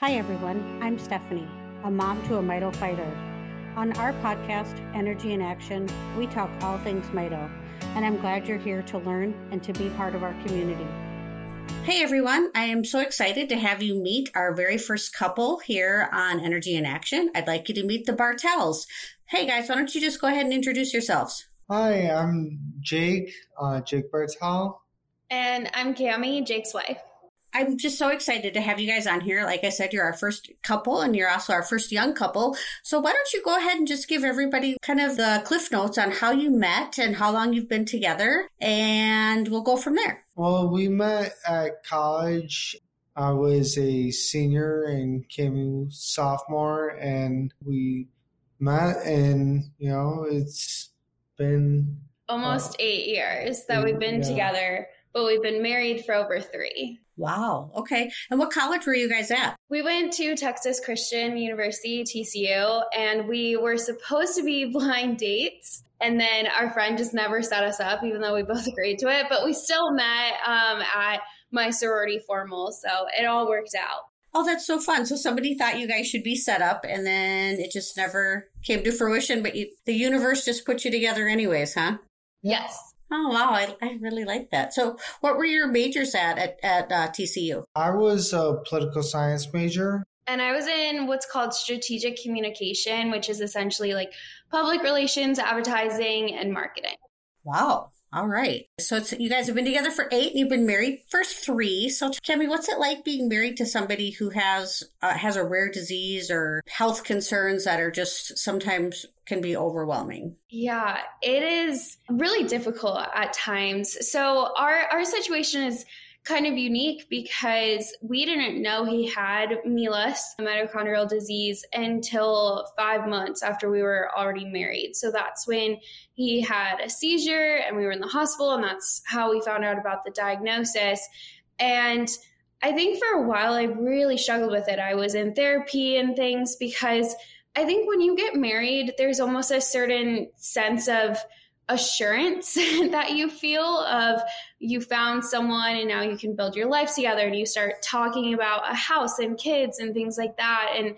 Hi, everyone. I'm Stephanie, a mom to a Mito fighter. On our podcast, Energy in Action, we talk all things Mito, and I'm glad you're here to learn and to be part of our community. Hey everyone, I am so excited to have you meet our very first couple here on Energy in Action. I'd like you to meet the Bartels. Hey guys, why don't you just go ahead and introduce yourselves? Hi, I'm Jake, uh, Jake Bartel. And I'm Cami, Jake's wife. I'm just so excited to have you guys on here. Like I said, you're our first couple and you're also our first young couple. So why don't you go ahead and just give everybody kind of the cliff notes on how you met and how long you've been together and we'll go from there. Well, we met at college. I was a senior and Kim sophomore and we met and, you know, it's been almost uh, eight years that we've been yeah. together, but we've been married for over three. Wow. Okay. And what college were you guys at? We went to Texas Christian University, TCU, and we were supposed to be blind dates. And then our friend just never set us up, even though we both agreed to it. But we still met um, at my sorority formal. So it all worked out. Oh, that's so fun. So somebody thought you guys should be set up and then it just never came to fruition, but you, the universe just put you together anyways, huh? Yes. Oh wow, I, I really like that. So, what were your majors at at, at uh, TCU? I was a political science major, and I was in what's called strategic communication, which is essentially like public relations, advertising, and marketing. Wow, all right. So it's you guys have been together for eight, and you've been married for three. So, Cami, what's it like being married to somebody who has uh, has a rare disease or health concerns that are just sometimes can be overwhelming? Yeah, it is really difficult at times. So our our situation is kind of unique because we didn't know he had MELAS, mitochondrial disease, until five months after we were already married. So that's when he had a seizure and we were in the hospital, and that's how we found out about the diagnosis. And I think for a while I really struggled with it. I was in therapy and things because I think when you get married, there's almost a certain sense of assurance that you feel of you found someone and now you can build your life together and you start talking about a house and kids and things like that. And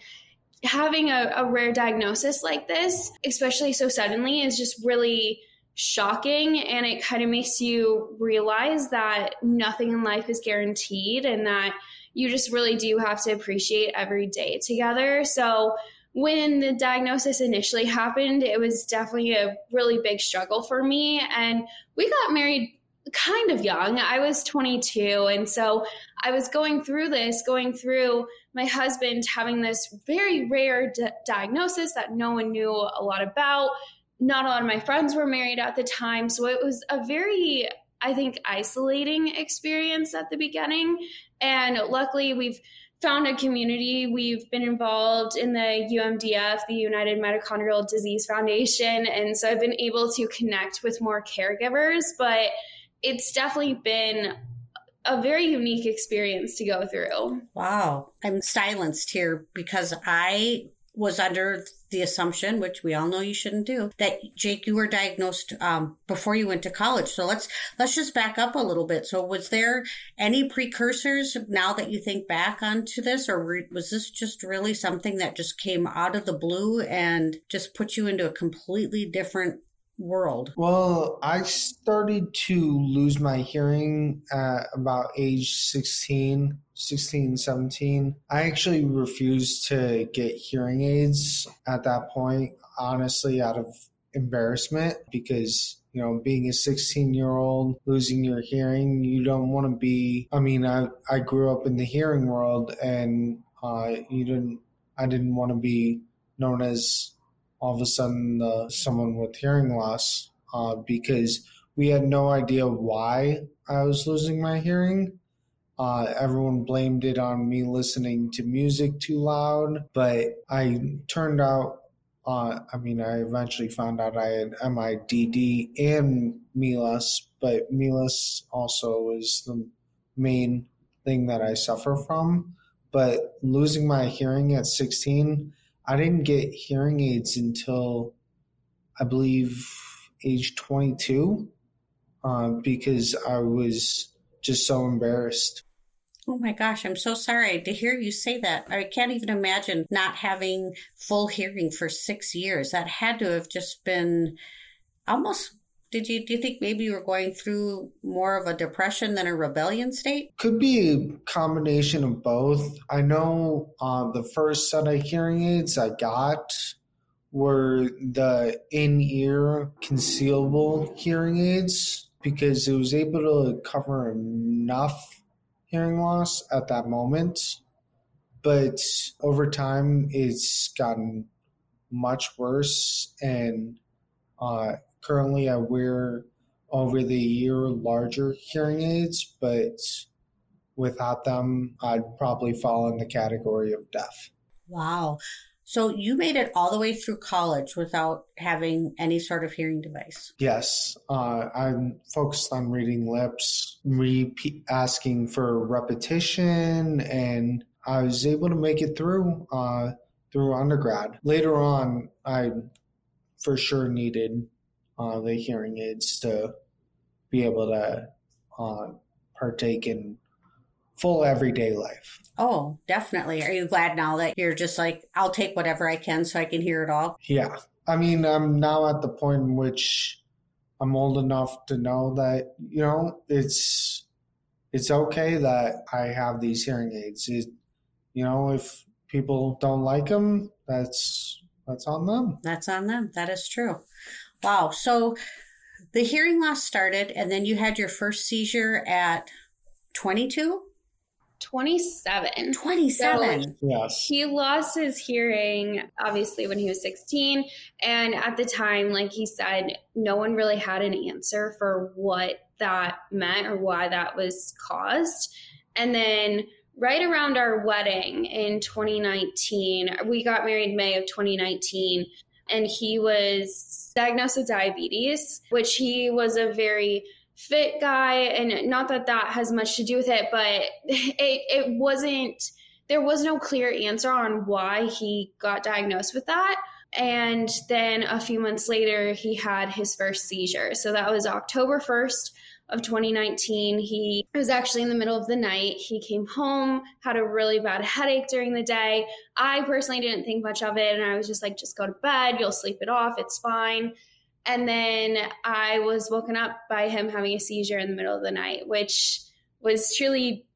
having a, a rare diagnosis like this especially so suddenly is just really shocking. And it kind of makes you realize that nothing in life is guaranteed and that you just really do have to appreciate every day together. So when the diagnosis initially happened, it was definitely a really big struggle for me. And we got married kind of young. I was 22. And so I was going through this, going through my husband having this very rare d- diagnosis that no one knew a lot about. Not a lot of my friends were married at the time. So it was a very, I think, isolating experience at the beginning. And luckily, we've found a community. We've been involved in the UMDF, the United Mitochondrial Disease Foundation. And so I've been able to connect with more caregivers, but it's definitely been a very unique experience to go through. Wow. I'm silenced here because I was under the assumption, which we all know you shouldn't do, that Jake, you were diagnosed um, before you went to college. So let's let's just back up a little bit. So was there any precursors now that you think back onto this, or was this just really something that just came out of the blue and just put you into a completely different world? Well, I started to lose my hearing at about age 16, 16, 17. I actually refused to get hearing aids at that point, honestly, out of embarrassment because you know, being a 16 year old, losing your hearing, you don't want to be. I mean, I, I grew up in the hearing world and uh, you didn't, I didn't want to be known as all of a sudden uh, someone with hearing loss uh, because we had no idea why I was losing my hearing. Uh, everyone blamed it on me listening to music too loud, but I turned out. Uh, I mean, I eventually found out I had MIDD and MELAS, but MELAS also is the main thing that I suffer from. But losing my hearing at 16 I didn't get hearing aids until I believe age 22 uh, because I was just so embarrassed. Oh my gosh, I'm so sorry to hear you say that. I can't even imagine not having full hearing for six years. That had to have just been almost. Did you do you think maybe you were going through more of a depression than a rebellion state? Could be a combination of both. I know uh, the first set of hearing aids I got were the in ear concealable hearing aids because it was able to cover enough hearing loss at that moment. But over time, it's gotten much worse. And uh, currently, I wear over the year larger hearing aids, but without them, I'd probably fall in the category of deaf. Wow. So you made it all the way through college without having any sort of hearing device. Yes, uh, I'm focused on reading lips, repeat, asking for repetition, and I was able to make it through uh, through undergrad. Later on, I for sure needed uh, the hearing aids to be able to uh, partake in full everyday life. Oh, definitely. Are you glad now that you're just like, I'll take whatever I can so I can hear it all? Yeah. I mean, I'm now at the point in which I'm old enough to know that, you know, it's it's okay that I have these hearing aids. It, you know, if people don't like them, that's that's on them. That's on them. That is true. Wow. So the hearing loss started and then you had your first seizure at 22? 27. 27. So Yes. he lost his hearing obviously when he was 16 and at the time like he said no one really had an answer for what that meant or why that was caused and then right around our wedding in 2019 we got married may of 2019 and he was diagnosed with diabetes which he was a very fit guy and not that that has much to do with it but it, it wasn't there was no clear answer on why he got diagnosed with that. And then a few months later he had his first seizure. So that was october 1st of 2019 he was actually in the middle of the night. He came home had a really bad headache during the day. I personally didn't think much of it and i was just like just go to bed. You'll sleep it off. It's fine and then I was woken up by him having a seizure in the middle of the night, which was truly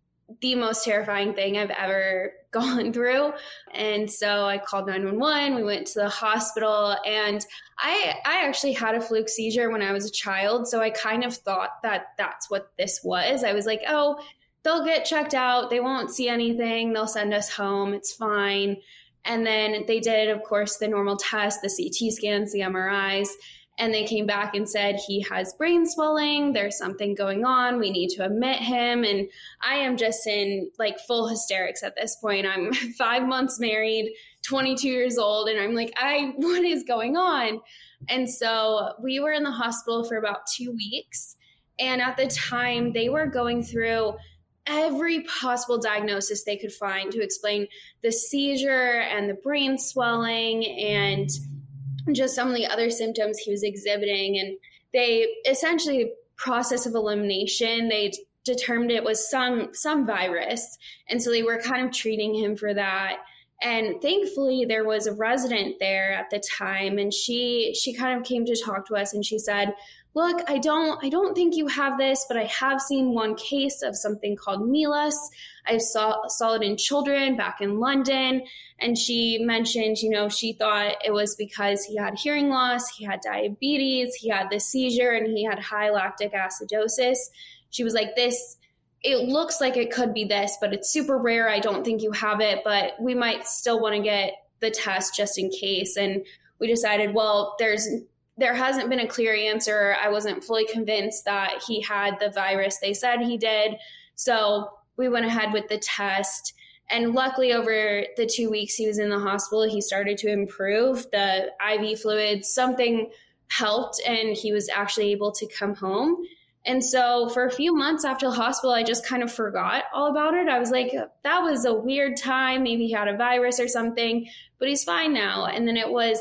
the most terrifying thing I've ever gone through. And so I called 911, we went to the hospital and I I actually had a fluke seizure when I was a child, so I kind of thought that that's what this was. I was like, "Oh, they'll get checked out, they won't see anything, they'll send us home, it's fine." And then they did of course the normal tests, the CT scans, the MRIs, and they came back and said he has brain swelling. There's something going on. We need to admit him. And i am just in like full hysterics at this point. I'm five months married 22 years old and i'm like i what is going on? And so we were in the hospital for about two weeks. And at the time they were going through every possible diagnosis they could find to explain the seizure and the brain swelling and just some of the other symptoms he was exhibiting. And they essentially, process of elimination, they determined it was some some virus. And so they were kind of treating him for that. And thankfully there was a resident there at the time and she she kind of came to talk to us and she said, look, I don't I don't think you have this, but I have seen one case of something called MELAS. I saw saw it in children back in London. And she mentioned, you know, she thought it was because he had hearing loss, he had diabetes, he had the seizure, and he had high lactic acidosis. She was like, This it looks like it could be this, but it's super rare. I don't think you have it, but we might still want to get the test just in case. And we decided, well, there's there hasn't been a clear answer. I wasn't fully convinced that he had the virus they said he did. So we went ahead with the test. And luckily, over the two weeks he was in the hospital, he started to improve. The IV fluids, something helped, and he was actually able to come home. And so, for a few months after the hospital, I just kind of forgot all about it. I was like, that was a weird time. Maybe he had a virus or something, but he's fine now. And then it was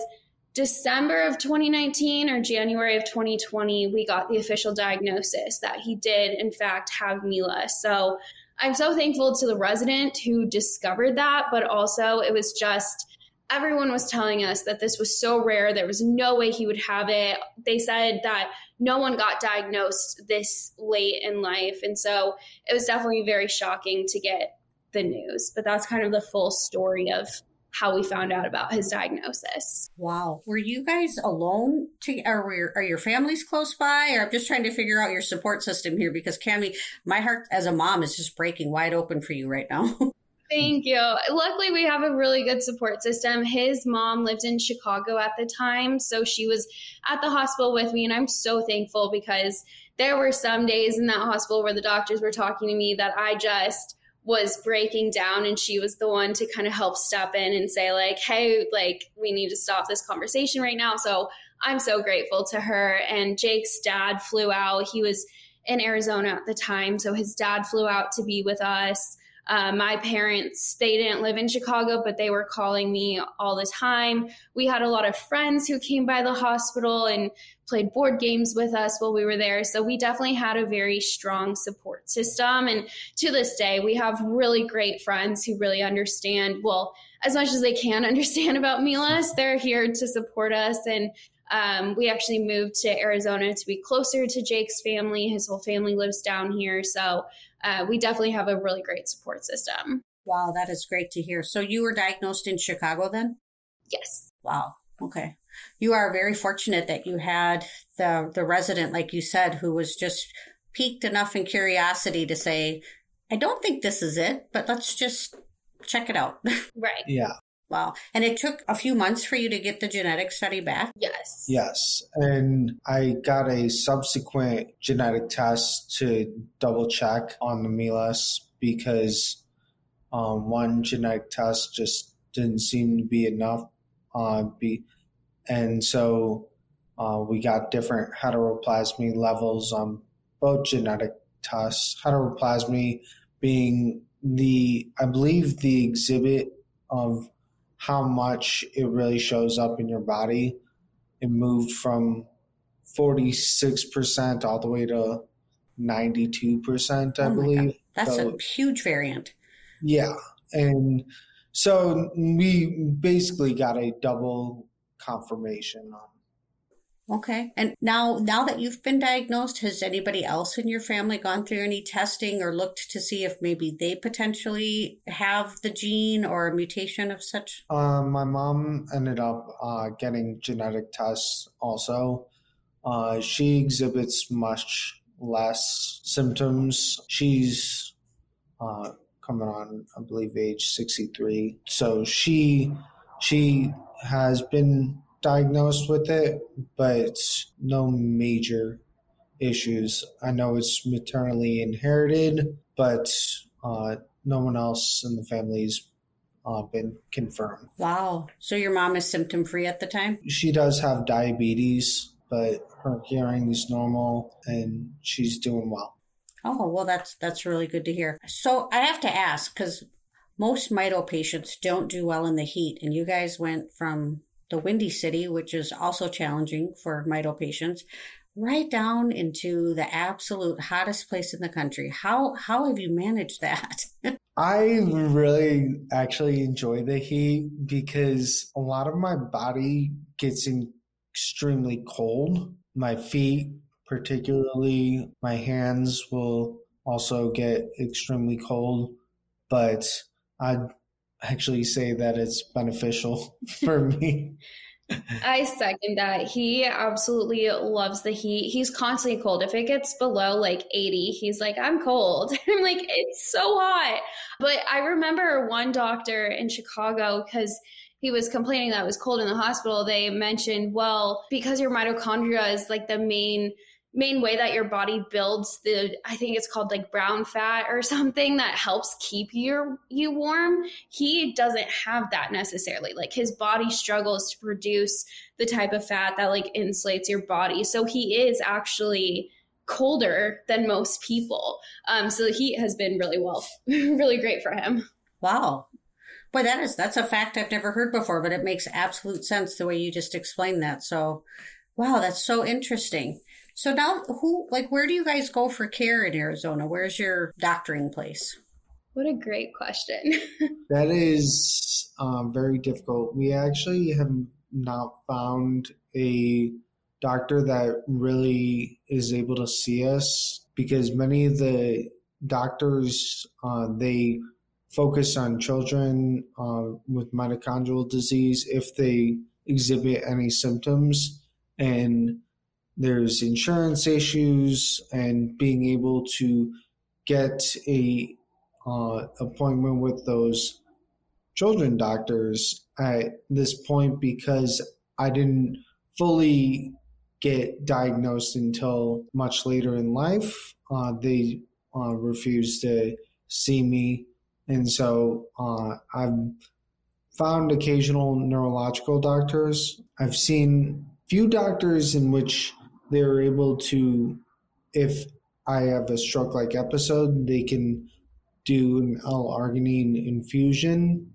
December of 2019 or January of 2020, we got the official diagnosis that he did, in fact, have MELAS. So I'm so thankful to the resident who discovered that, but also it was just everyone was telling us that this was so rare. There was no way he would have it. They said that no one got diagnosed this late in life. And so it was definitely very shocking to get the news. But that's kind of the full story of how we found out about his diagnosis. Wow. Were you guys alone to, are, your, are your families close by? Or I'm just trying to figure out your support system here because Cami, my heart as a mom is just breaking wide open for you right now. Thank you. Luckily, we have a really good support system. His mom lived in Chicago at the time, so she was at the hospital with me, and I'm so thankful because there were some days in that hospital where the doctors were talking to me that I just was breaking down and she was the one to kind of help step in and say like hey like we need to stop this conversation right now. So i'm so grateful to her. And jake's dad flew out. He was in arizona at the time so his dad flew out to be with us uh, my parents, they didn't live in Chicago, but they were calling me all the time. We had a lot of friends who came by the hospital and played board games with us while we were there. So we definitely had a very strong support system. And to this day, we have really great friends who really understand, well, as much as they can understand about MELAS, they're here to support us. And um, we actually moved to Arizona to be closer to Jake's family. His whole family lives down here. So uh, we definitely have a really great support system. Wow, that is great to hear. So you were diagnosed in Chicago then? Yes. Wow. Okay. You are very fortunate that you had the the resident, like you said, who was just piqued enough in curiosity to say, I don't think this is it, but let's just check it out. Right. Yeah. Wow. And it took a few months for you to get the genetic study back? Yes. Yes. And I got a subsequent genetic test to double check on the MELAS because um, one genetic test just didn't seem to be enough. Uh, be, and so uh, we got different heteroplasmy levels on both genetic tests. Heteroplasmy being the, I believe, the exhibit of how much it really shows up in your body. It moved from 46% all the way to 92%, I oh believe. That's so, a huge variant. Yeah. And so we basically got a double confirmation on Okay. And now now that you've been diagnosed, has anybody else in your family gone through any testing or looked to see if maybe they potentially have the gene or a mutation of such? Uh, my mom ended up uh, getting genetic tests also. Uh, she exhibits much less symptoms. She's uh, coming on, I believe, age 63. So she she has been diagnosed with it, but no major issues. I know it's maternally inherited, but uh, no one else in the family's uh, been confirmed. Wow. So your mom is symptom free at the time? She does have diabetes, but her hearing is normal and she's doing well. Oh, well, that's that's really good to hear. So I have to ask because most mito patients don't do well in the heat, and you guys went from the Windy City, which is also challenging for mito patients, right down into the absolute hottest place in the country. How how have you managed that? I really actually enjoy the heat because a lot of my body gets extremely cold. My feet, particularly my hands, will also get extremely cold. But I actually say that it's beneficial for me. I second that. He absolutely loves the heat. He's constantly cold. If it gets below like 80, he's like, I'm cold. I'm like, it's so hot. But I remember one doctor in Chicago because he was complaining that it was cold in the hospital. They mentioned, well, because your mitochondria is like the main main way that your body builds the i think it's called like brown fat or something that helps keep your you warm he doesn't have that necessarily. Like his body struggles to produce the type of fat that like insulates your body. So he is actually colder than most people. Um so the heat has been really well really great for him. Wow. Boy, that is that's a fact I've never heard before, but it makes absolute sense the way you just explained that. So, wow, that's so interesting. So now who like where do you guys go for care in Arizona? Where's your doctoring place? What a great question. that is um, very difficult. We actually have not found a doctor that really is able to see us because many of the doctors uh, they focus on children uh, with mitochondrial disease if they exhibit any symptoms and there's insurance issues and being able to get a uh, appointment with those children doctors at this point because I didn't fully get diagnosed until much later in life. Uh, they uh, refused to see me, and so uh, I've found occasional neurological doctors. I've seen few doctors in which they're able to, if I have a stroke like episode, they can do an L-arginine infusion,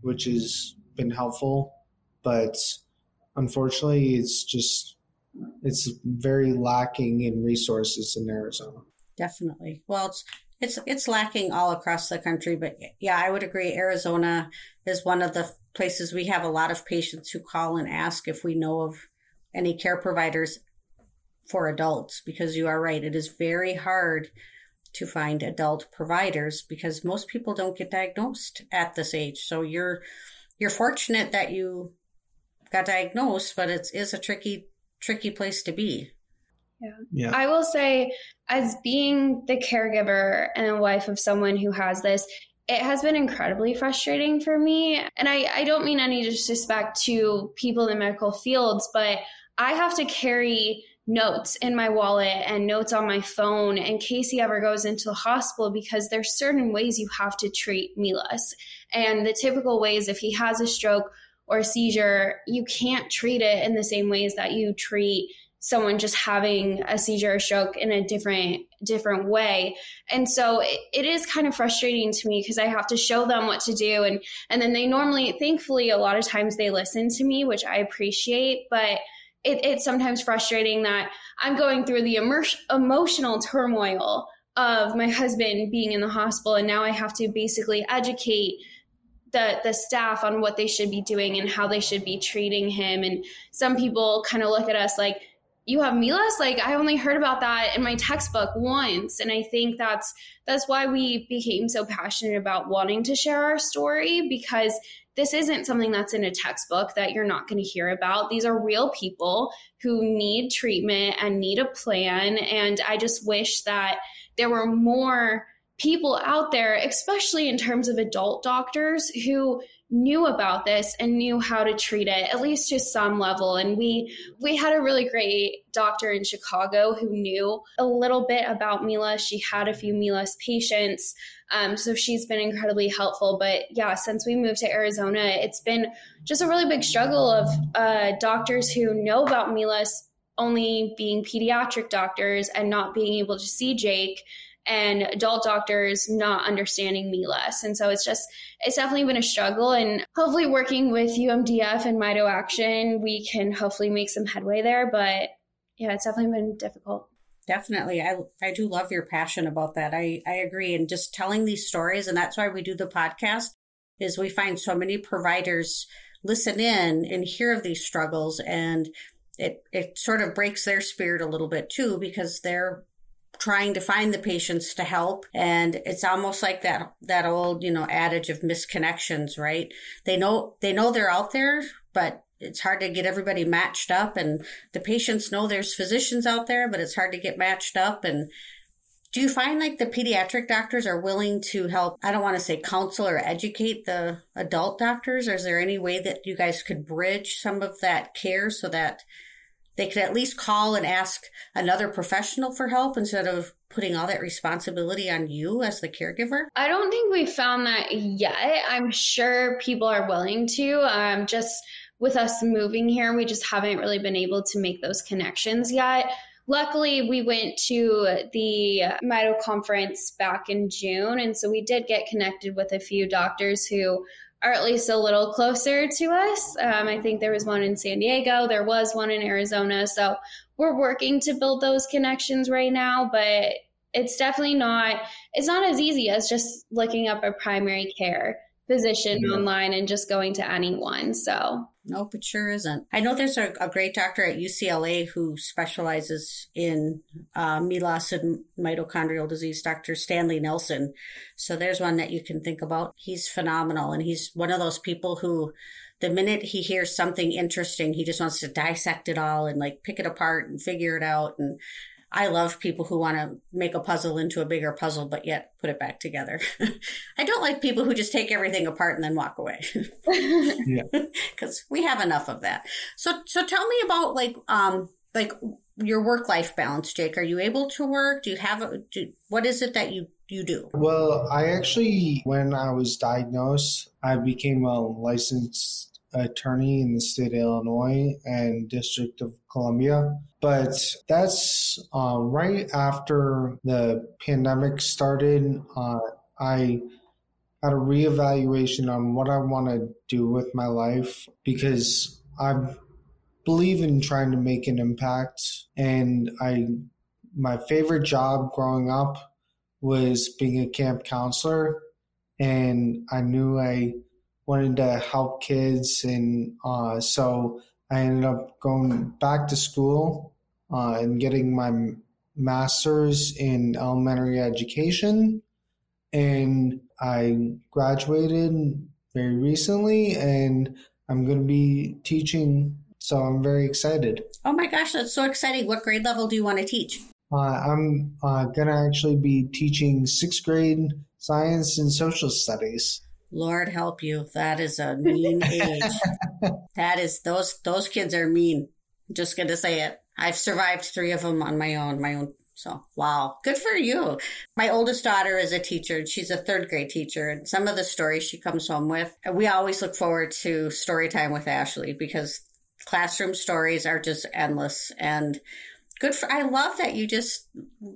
which has been helpful. But unfortunately, it's just it's very lacking in resources in Arizona. Definitely. Well, it's it's it's lacking all across the country, but yeah, I would agree. Arizona is one of the places we have a lot of patients who call and ask if we know of any care providers for adults because you are right. It is very hard to find adult providers because most people don't get diagnosed at this age. So you're you're fortunate that you got diagnosed, but it is a tricky tricky place to be. Yeah. yeah. I will say as being the caregiver and a wife of someone who has this, it has been incredibly frustrating for me. And I, I don't mean any disrespect to people in the medical fields, but I have to carry notes in my wallet and notes on my phone in case he ever goes into the hospital because there's certain ways you have to treat MELAS. And the typical ways if he has a stroke or a seizure, you can't treat it in the same ways that you treat someone just having a seizure or stroke in a different different way and so it, it is kind of frustrating to me because i have to show them what to do and and then they normally thankfully a lot of times they listen to me which i appreciate but it, it's sometimes frustrating that I'm going through the immer- emotional turmoil of my husband being in the hospital, and now I have to basically educate the the staff on what they should be doing and how they should be treating him. And some people kind of look at us like, "You have MELAS? Like I only heard about that in my textbook once." And I think that's that's why we became so passionate about wanting to share our story because this isn't something that's in a textbook that you're not going to hear about. These are real people who need treatment and need a plan. And I just wish that there were more people out there, especially in terms of adult doctors, who knew about this and knew how to treat it at least to some level. And we we had a really great doctor in Chicago who knew a little bit about MELAS. She had a few MELAS patients um, so she's been incredibly helpful. But yeah since we moved to Arizona it's been just a really big struggle of uh, doctors who know about MELAS only being pediatric doctors and not being able to see Jake and adult doctors not understanding MELAS. And so it's just, it's definitely been a struggle. And hopefully, working with UMDF and Mito Action, we can hopefully make some headway there. But yeah, it's definitely been difficult. Definitely. I I do love your passion about that. I, I agree. And just telling these stories, and that's why we do the podcast, is we find so many providers listen in and hear of these struggles and it it sort of breaks their spirit a little bit too because they're trying to find the patients to help. And it's almost like that that old you know adage of misconnections right? They know they know they're out there but it's hard to get everybody matched up. And the patients know there's physicians out there but it's hard to get matched up. And do you find like the pediatric doctors are willing to help i don't want to say counsel or educate the adult doctors? Or is there any way that you guys could bridge some of that care so that they could at least call and ask another professional for help instead of putting all that responsibility on you as the caregiver? I don't think we found that yet. I'm sure people are willing to. Um, just with us moving here, we just haven't really been able to make those connections yet. Luckily, we went to the Mito conference back in June, and so we did get connected with a few doctors who are at least a little closer to us. Um, I think there was one in San Diego, there was one in Arizona. So we're working to build those connections right now, but it's definitely not it's not as easy as just looking up a primary care physician yeah. online and just going to anyone. So Nope, it sure isn't. I know there's a, a great doctor at UCLA who specializes in uh, and mitochondrial disease, Dr. Stanley Nelson. So there's one that you can think about. He's phenomenal. And he's one of those people who, the minute he hears something interesting, he just wants to dissect it all and like pick it apart and figure it out. And I love people who want to make a puzzle into a bigger puzzle, but yet put it back together. I don't like people who just take everything apart and then walk away. yeah. Cause we have enough of that. So, so tell me about like, um, like your work life balance, Jake. Are you able to work? Do you have a, do, what is it that you, you do? Well, I actually, when I was diagnosed, I became a licensed attorney in the state of Illinois and District of Columbia. But that's uh, right after the pandemic started. Uh, I had a reevaluation on what I want to do with my life because I believe in trying to make an impact. And I, my favorite job growing up was being a camp counselor. And I knew I wanted to help kids, and uh, so I ended up going back to school uh, and getting my master's in elementary education, and I graduated very recently, and I'm going to be teaching. So I'm very excited. Oh my gosh, that's so exciting! What grade level do you want to teach? Uh, I'm uh, going to actually be teaching sixth grade science and social studies. Lord help you. That is a mean age. that is those those kids are mean. Just gonna say it. I've survived three of them on my own. My own. So wow, good for you. My oldest daughter is a teacher. and She's a third grade teacher, and some of the stories she comes home with, we always look forward to story time with Ashley because classroom stories are just endless and good for i love that you just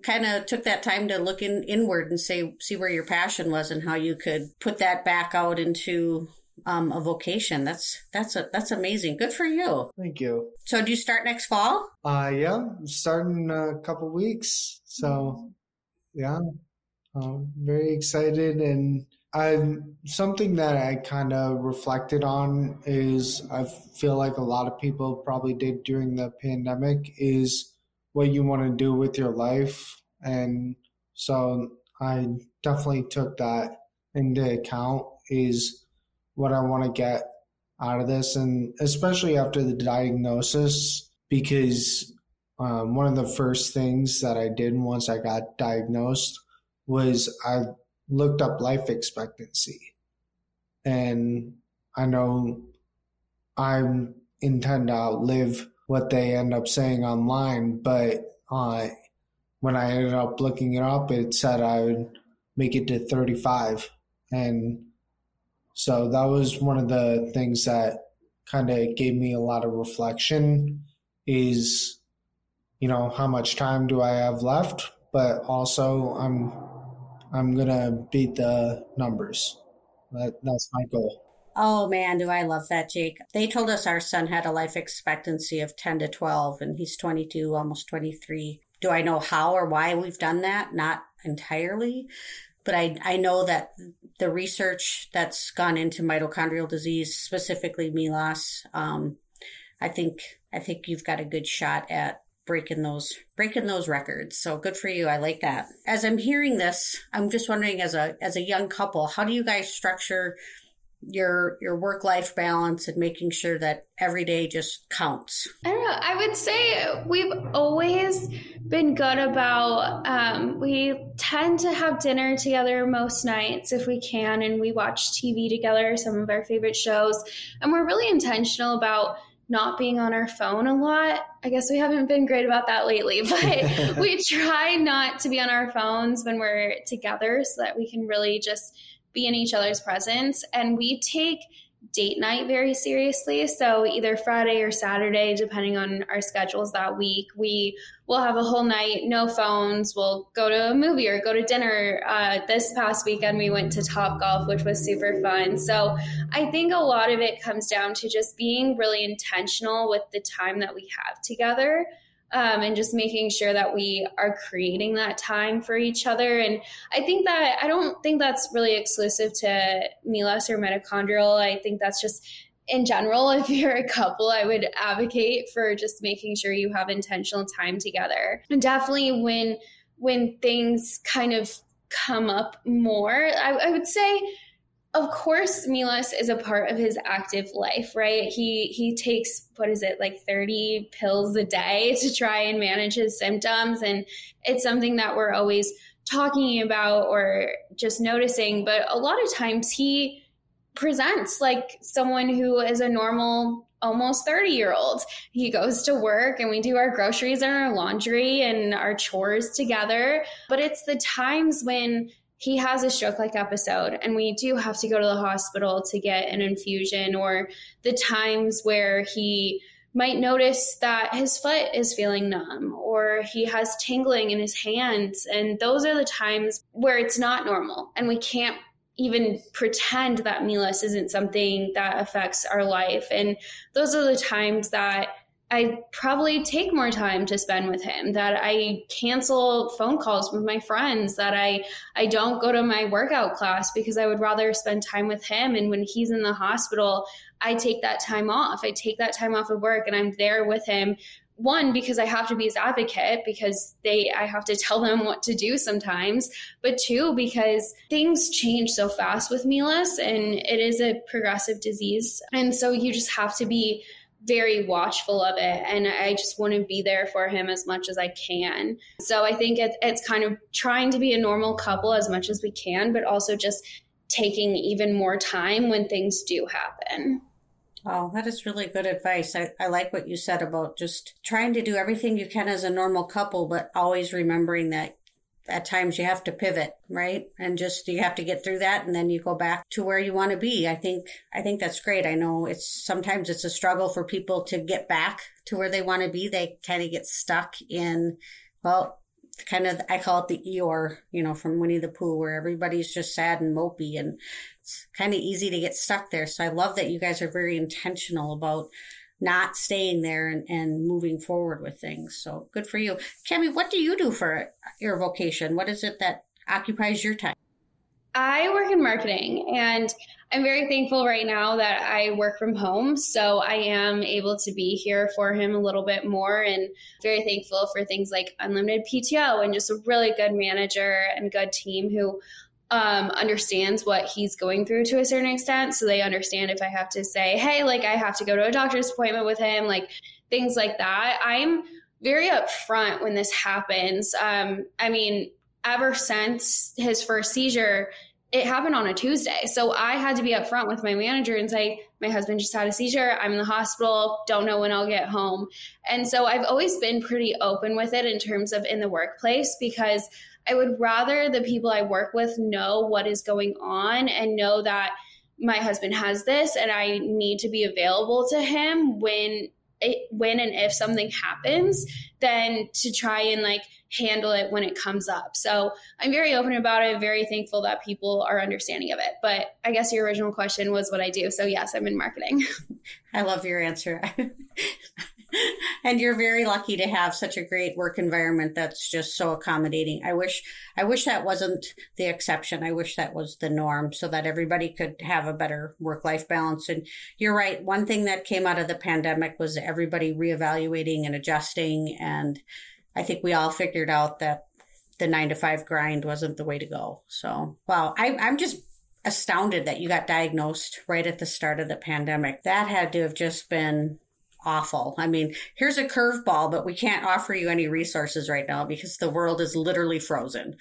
kind of took that time to look in inward and say see where your passion was and how you could put that back out into um, a vocation. That's that's a that's amazing. Good for you. Thank you. So do you start next fall? Uh yeah starting a couple weeks. So yeah i'm very excited. And I something that I kind of reflected on is I feel like a lot of people probably did during the pandemic is what you want to do with your life. And so I definitely took that into account is what I want to get out of this. And especially after the diagnosis, because um, one of the first things that I did once I got diagnosed was I looked up life expectancy. And I know I intend to outlive what they end up saying online. But uh, when I ended up looking it up, it said I would make it to 35. And so that was one of the things that kind of gave me a lot of reflection is, you know, how much time do I have left? But also, I'm I'm gonna beat the numbers. That, that's my goal. Oh man, do I love that, Jake. They told us our son had a life expectancy of 10 to 12, and he's 22, almost 23. Do I know how or why we've done that? Not entirely. But I, I know that the research that's gone into mitochondrial disease, specifically MELAS, um, I think I think you've got a good shot at breaking those breaking those records. So good for you. I like that. As I'm hearing this, I'm just wondering as a as a young couple, how do you guys structure your your work life balance and making sure that every day just counts i don't know i would say we've always been good about um, we tend to have dinner together most nights if we can and we watch tv together some of our favorite shows and we're really intentional about not being on our phone a lot. I guess we haven't been great about that lately, but we try not to be on our phones when we're together so that we can really just be in each other's presence. And we take date night very seriously. So either Friday or Saturday, depending on our schedules that week, we will have a whole night, no phones. We'll go to a movie or go to dinner. Uh, this past weekend, we went to Top Golf, which was super fun. So I think a lot of it comes down to just being really intentional with the time that we have together. Um, and just making sure that we are creating that time for each other. And I think that I don't think that's really exclusive to MELAS or mitochondrial. I think that's just in general, if you're a couple, I would advocate for just making sure you have intentional time together. And definitely when when things kind of come up more, I, I would say of course MELAS is a part of his active life, right? He he takes what is it like 30 pills a day to try and manage his symptoms and it's something that we're always talking about or just noticing, but a lot of times he presents like someone who is a normal almost 30 year old. He goes to work and we do our groceries and our laundry and our chores together. But it's the times when he has a stroke like episode and we do have to go to the hospital to get an infusion or the times where he might notice that his foot is feeling numb or he has tingling in his hands. And those are the times where it's not normal. And we can't even pretend that MELAS isn't something that affects our life. And those are the times that I probably take more time to spend with him, that I cancel phone calls with my friends, that I I don't go to my workout class because I would rather spend time with him. And when he's in the hospital, I take that time off. I take that time off of work and I'm there with him. One because i have to be his advocate because they i have to tell them what to do sometimes. But two because things change so fast with MELAS and it is a progressive disease. And so you just have to be very watchful of it and i just want to be there for him as much as i can so i think it, it's kind of trying to be a normal couple as much as we can but also just taking even more time when things do happen Oh, that is really good advice. I, I like what you said about just trying to do everything you can as a normal couple, but always remembering that at times you have to pivot, right? And just you have to get through that and then you go back to where you want to be. I think I think that's great. I know it's sometimes it's a struggle for people to get back to where they want to be. They kind of get stuck in well, kind of I call it the Eeyore, you know, from Winnie the Pooh where everybody's just sad and mopey and it's kind of easy to get stuck there. So I love that you guys are very intentional about not staying there and, and moving forward with things. So good for you. Cami, what do you do for your vocation? What is it that occupies your time? I work in marketing and I'm very thankful right now that I work from home. So I am able to be here for him a little bit more and very thankful for things like unlimited PTO and just a really good manager and good team who um, understands what he's going through to a certain extent. So they understand if I have to say, hey, like I have to go to a doctor's appointment with him, like things like that. I'm very upfront when this happens. Um, I mean, ever since his first seizure, it happened on a Tuesday. So I had to be upfront with my manager and say, my husband just had a seizure. I'm in the hospital. Don't know when I'll get home. And so I've always been pretty open with it in terms of in the workplace because I would rather the people I work with know what is going on and know that my husband has this and I need to be available to him when it, when and if something happens than to try and like handle it when it comes up. So I'm very open about it, very thankful that people are understanding of it. But I guess your original question was what I do. So yes, I'm in marketing. I love your answer. and you're very lucky to have such a great work environment that's just so accommodating. I wish I wish that wasn't the exception. I wish that was the norm so that everybody could have a better work-life balance. And you're right, one thing that came out of the pandemic was everybody reevaluating and adjusting and I think we all figured out that the 9 to 5 grind wasn't the way to go. So, wow, I I'm just astounded that you got diagnosed right at the start of the pandemic. That had to have just been awful. I mean, here's a curveball, but we can't offer you any resources right now because the world is literally frozen.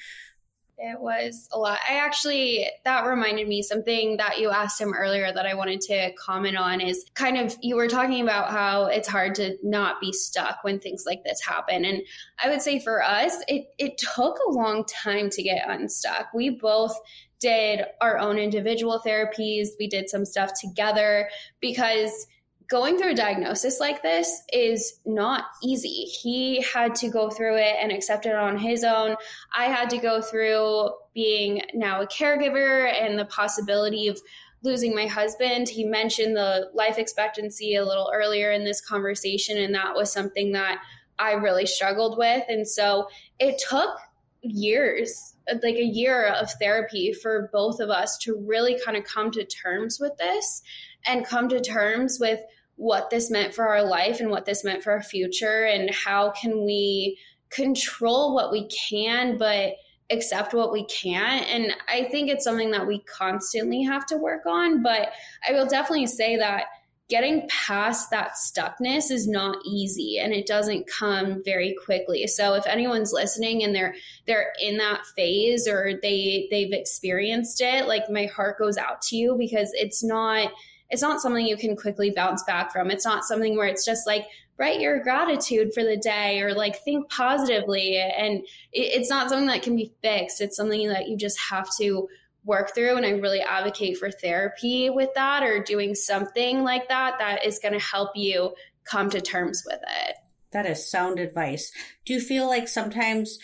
It was a lot. I actually, that reminded me something that you asked him earlier that I wanted to comment on is kind of, you were talking about how it's hard to not be stuck when things like this happen. And I would say for us, it, it took a long time to get unstuck. We both did our own individual therapies, we did some stuff together because going through a diagnosis like this is not easy. He had to go through it and accept it on his own. I had to go through being now a caregiver and the possibility of losing my husband. He mentioned the life expectancy a little earlier in this conversation, and that was something that I really struggled with. And so it took years, like a year of therapy for both of us to really kind of come to terms with this and come to terms with what this meant for our life and what this meant for our future and how can we control what we can but accept what we can't. And i think it's something that we constantly have to work on but i will definitely say that getting past that stuckness is not easy and it doesn't come very quickly. So if anyone's listening and they're they're in that phase or they they've experienced it like my heart goes out to you because it's not it's not something you can quickly bounce back from. It's not something where it's just like write your gratitude for the day or like think positively. And it's not something that can be fixed. It's something that you just have to work through. And i really advocate for therapy with that or doing something like that that is going to help you come to terms with it. That is sound advice. Do you feel like sometimes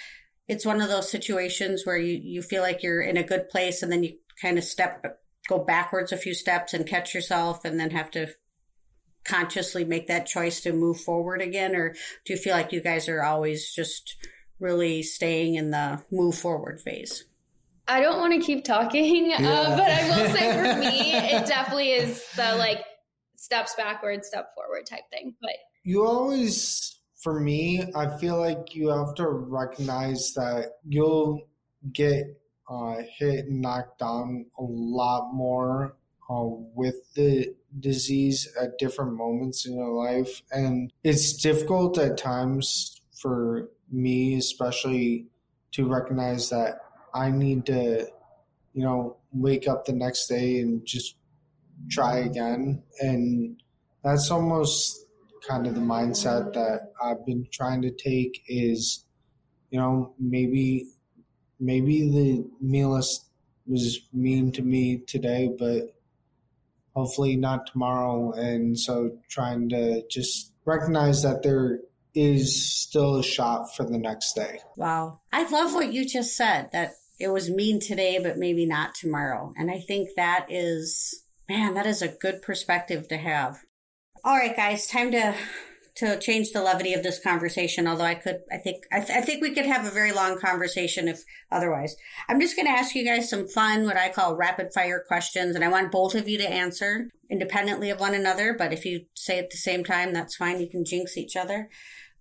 it's one of those situations where you, you feel like you're in a good place and then you kind of step go backwards a few steps and catch yourself and then have to consciously make that choice to move forward again or do you feel like you guys are always just really staying in the move forward phase I don't want to keep talking, uh, yeah. uh, but I will say for me, it definitely is the like steps backward, step forward type thing. But you always, for me, I feel like you have to recognize that you'll get uh, hit and knocked down a lot more uh, with the disease at different moments in your life. And it's difficult at times for me, especially, to recognize that I need to, you know, wake up the next day and just try again. And that's almost kind of the mindset that I've been trying to take is, you know, maybe maybe the MELAS was mean to me today, but hopefully not tomorrow. And so trying to just recognize that there is still a shot for the next day. Wow. I love what you just said that it was mean today, but maybe not tomorrow. And I think that is, man, that is a good perspective to have. All right, guys, time to to change the levity of this conversation. Although I could, I think, I, th- I think we could have a very long conversation if otherwise. I'm just going to ask you guys some fun, what I call rapid fire questions, and I want both of you to answer independently of one another. But if you say at the same time, that's fine. You can jinx each other.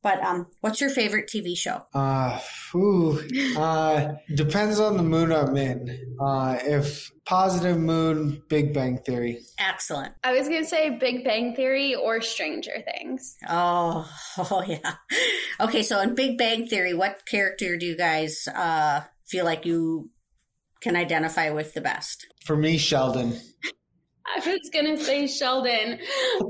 But um, what's your favorite TV show? Uh, ooh, uh, depends on the mood I'm in. Uh, if positive mood, Big Bang Theory. Excellent. I was gonna say Big Bang Theory or Stranger Things. Oh, oh yeah. Okay, so in Big Bang Theory, what character do you guys uh, feel like you can identify with the best? For me, Sheldon. I was gonna say Sheldon.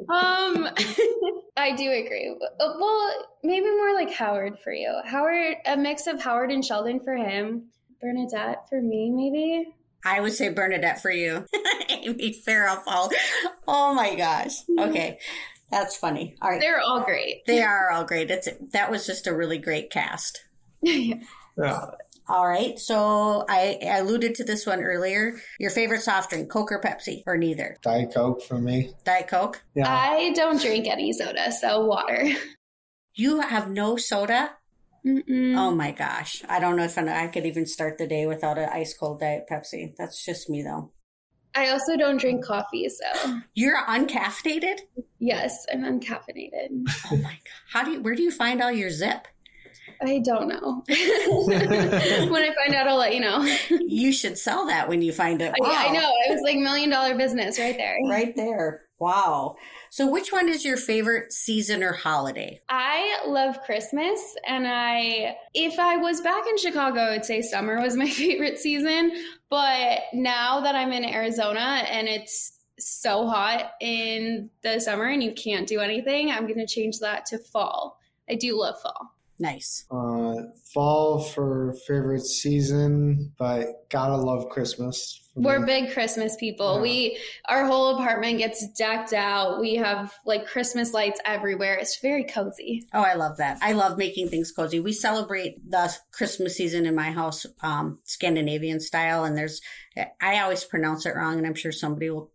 Um, I do agree. Uh, well, maybe more like Howard for you. Howard, a mix of Howard and Sheldon for him. Bernadette for me, maybe. I would say Bernadette for you. Amy Farrah. Oh my gosh. Okay. That's funny. All right. They're all great. They are all great. It's that was just a really great cast. yeah. yeah. All right. So I, I alluded to this one earlier. Your favorite soft drink, Coke or Pepsi, or neither? Diet Coke for me. Diet Coke? Yeah. I don't drink any soda, so water. You have no soda? Mm-mm. Oh my gosh. I don't know if I could even start the day without an ice cold Diet Pepsi. That's just me, though. I also don't drink coffee, so. You're uncaffeinated? Yes, I'm uncaffeinated. Oh my god. How do you where do you find all your zip? I don't know. when I find out, I'll let you know. you should sell that when you find it. Wow. I, I know. It was like million dollar business right there. Right there. Wow. So, which one is your favorite season or holiday? I love Christmas. And I, if I was back in Chicago, I would say summer was my favorite season. But now that I'm in Arizona and it's so hot in the summer and you can't do anything, I'm going to change that to fall. I do love fall. Nice. Uh, fall for favorite season, but gotta love Christmas. We're me. big Christmas people. Yeah. We our whole apartment gets decked out. We have like Christmas lights everywhere. It's very cozy. Oh, I love that. I love making things cozy. We celebrate the Christmas season in my house um, Scandinavian style, and there's I always pronounce it wrong, and I'm sure somebody will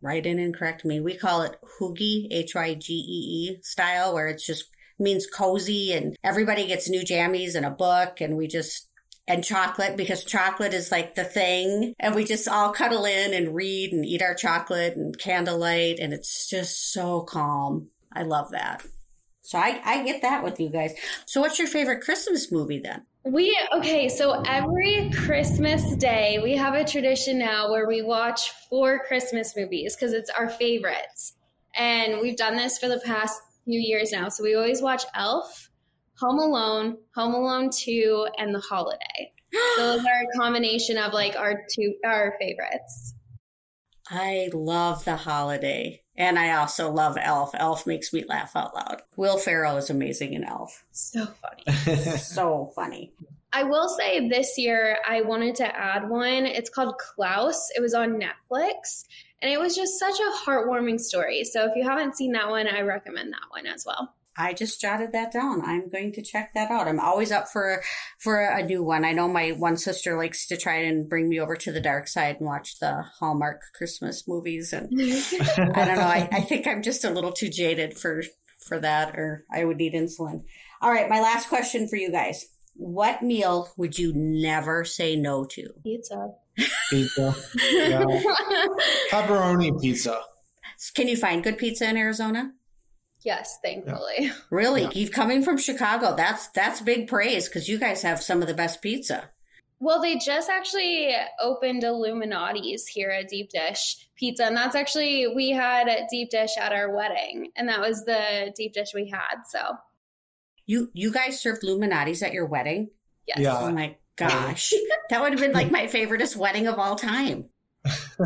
write in and correct me. We call it hygge, H Y G E E style, where it's just means cozy and everybody gets new jammies and a book and we just and chocolate because chocolate is like the thing. And we just all cuddle in and read and eat our chocolate and candlelight. And it's just so calm. I love that. So I, I get that with you guys. So what's your favorite Christmas movie then? We okay, so every Christmas day we have a tradition now where we watch four Christmas movies because it's our favorites. And we've done this for the past few years now. So we always watch Elf, Home Alone, Home Alone 2, and The Holiday. Those are a combination of like our two our favorites. I love The Holiday. And I also love Elf. Elf makes me laugh out loud. Will Ferrell is amazing in Elf. So funny. so funny. I will say this year I wanted to add one. It's called Klaus. It was on Netflix and it was just such a heartwarming story. So if you haven't seen that one, I recommend that one as well. I just jotted that down. I'm going to check that out. I'm always up for for a new one. I know my one sister likes to try and bring me over to the dark side and watch the Hallmark Christmas movies, and I don't know. I, I think I'm just a little too jaded for for that, or I would need insulin. All right, my last question for you guys: What meal would you never say no to? Pizza. Pizza. Yeah. Pepperoni pizza. Can you find good pizza in Arizona? Yes, thankfully. Really, Yeah. you coming from Chicago? That's that's big praise because you guys have some of the best pizza. Well, they just actually opened Lou Malnati's here at Deep Dish Pizza, and that's actually we had a deep dish at our wedding, and that was the deep dish we had. So, You you guys served Lou Malnati's at your wedding? yes, Yeah. Oh my gosh, that would have been like my favoriteest wedding of all time.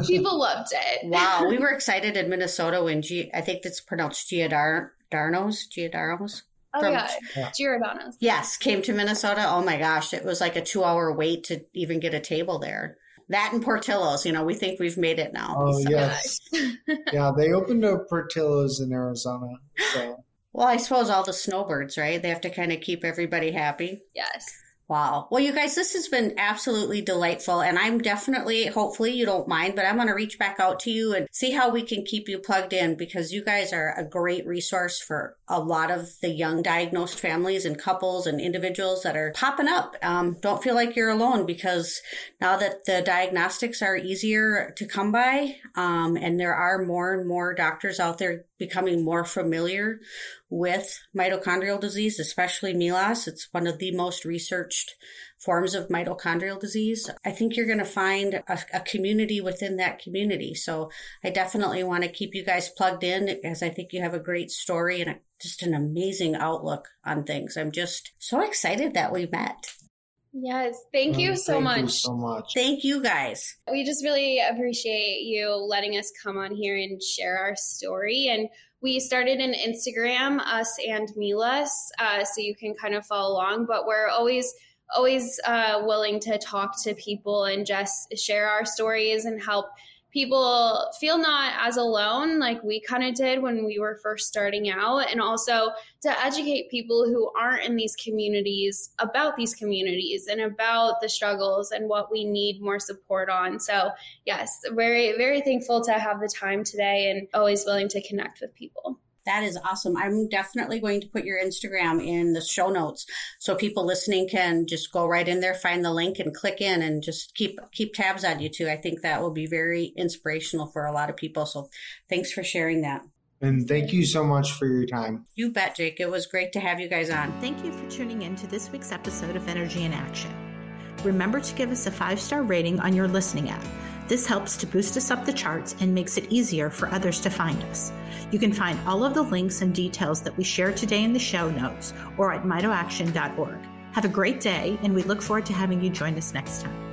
People loved it. Wow, we were excited in Minnesota when G. I think it's pronounced Giordar Darnos Giordano's. Oh From- yeah, Yeah. Giordano's. Yes, came to Minnesota. Oh my gosh, it was like a two hour wait to even get a table there. That and Portillo's, you know, we think we've made it now. Oh So- yes, yeah. They opened up Portillo's in Arizona. So Well, I suppose all the snowbirds, right? They have to kind of keep everybody happy. Yes. Wow. Well, you guys, this has been absolutely delightful. And I'm definitely, hopefully, you don't mind, but I'm going to reach back out to you and see how we can keep you plugged in because you guys are a great resource for a lot of the young diagnosed families and couples and individuals that are popping up. Um, don't feel like you're alone because now that the diagnostics are easier to come by, um, and there are more and more doctors out there becoming more familiar with mitochondrial disease, especially MELAS. It's one of the most researched forms of mitochondrial disease. I think you're going to find a, a community within that community. So I definitely want to keep you guys plugged in as I think you have a great story and a, just an amazing outlook on things. I'm just so excited that we met. Yes. Thank you um, so thank much. You so much. Thank you guys. We just really appreciate you letting us come on here and share our story. And we started an Instagram, us and MELAS, uh, so you can kind of follow along. But we're always, always uh, willing to talk to people and just share our stories and help people feel not as alone like we kind of did when we were first starting out. And also to educate people who aren't in these communities about these communities and about the struggles and what we need more support on. So yes very very thankful to have the time today and always willing to connect with people That is awesome. I'm definitely going to put your Instagram in the show notes so people listening can just go right in there, find the link and click in and just keep keep tabs on you too. I think that will be very inspirational for a lot of people. So thanks for sharing that. And thank you so much for your time. You bet, Jake. It was great to have you guys on. Thank you for tuning in to this week's episode of Energy in Action. Remember to give us a five star rating on your listening app. This helps to boost us up the charts and makes it easier for others to find us. You can find all of the links and details that we share today in the show notes or at mitoaction.org. Have a great day, and we look forward to having you join us next time.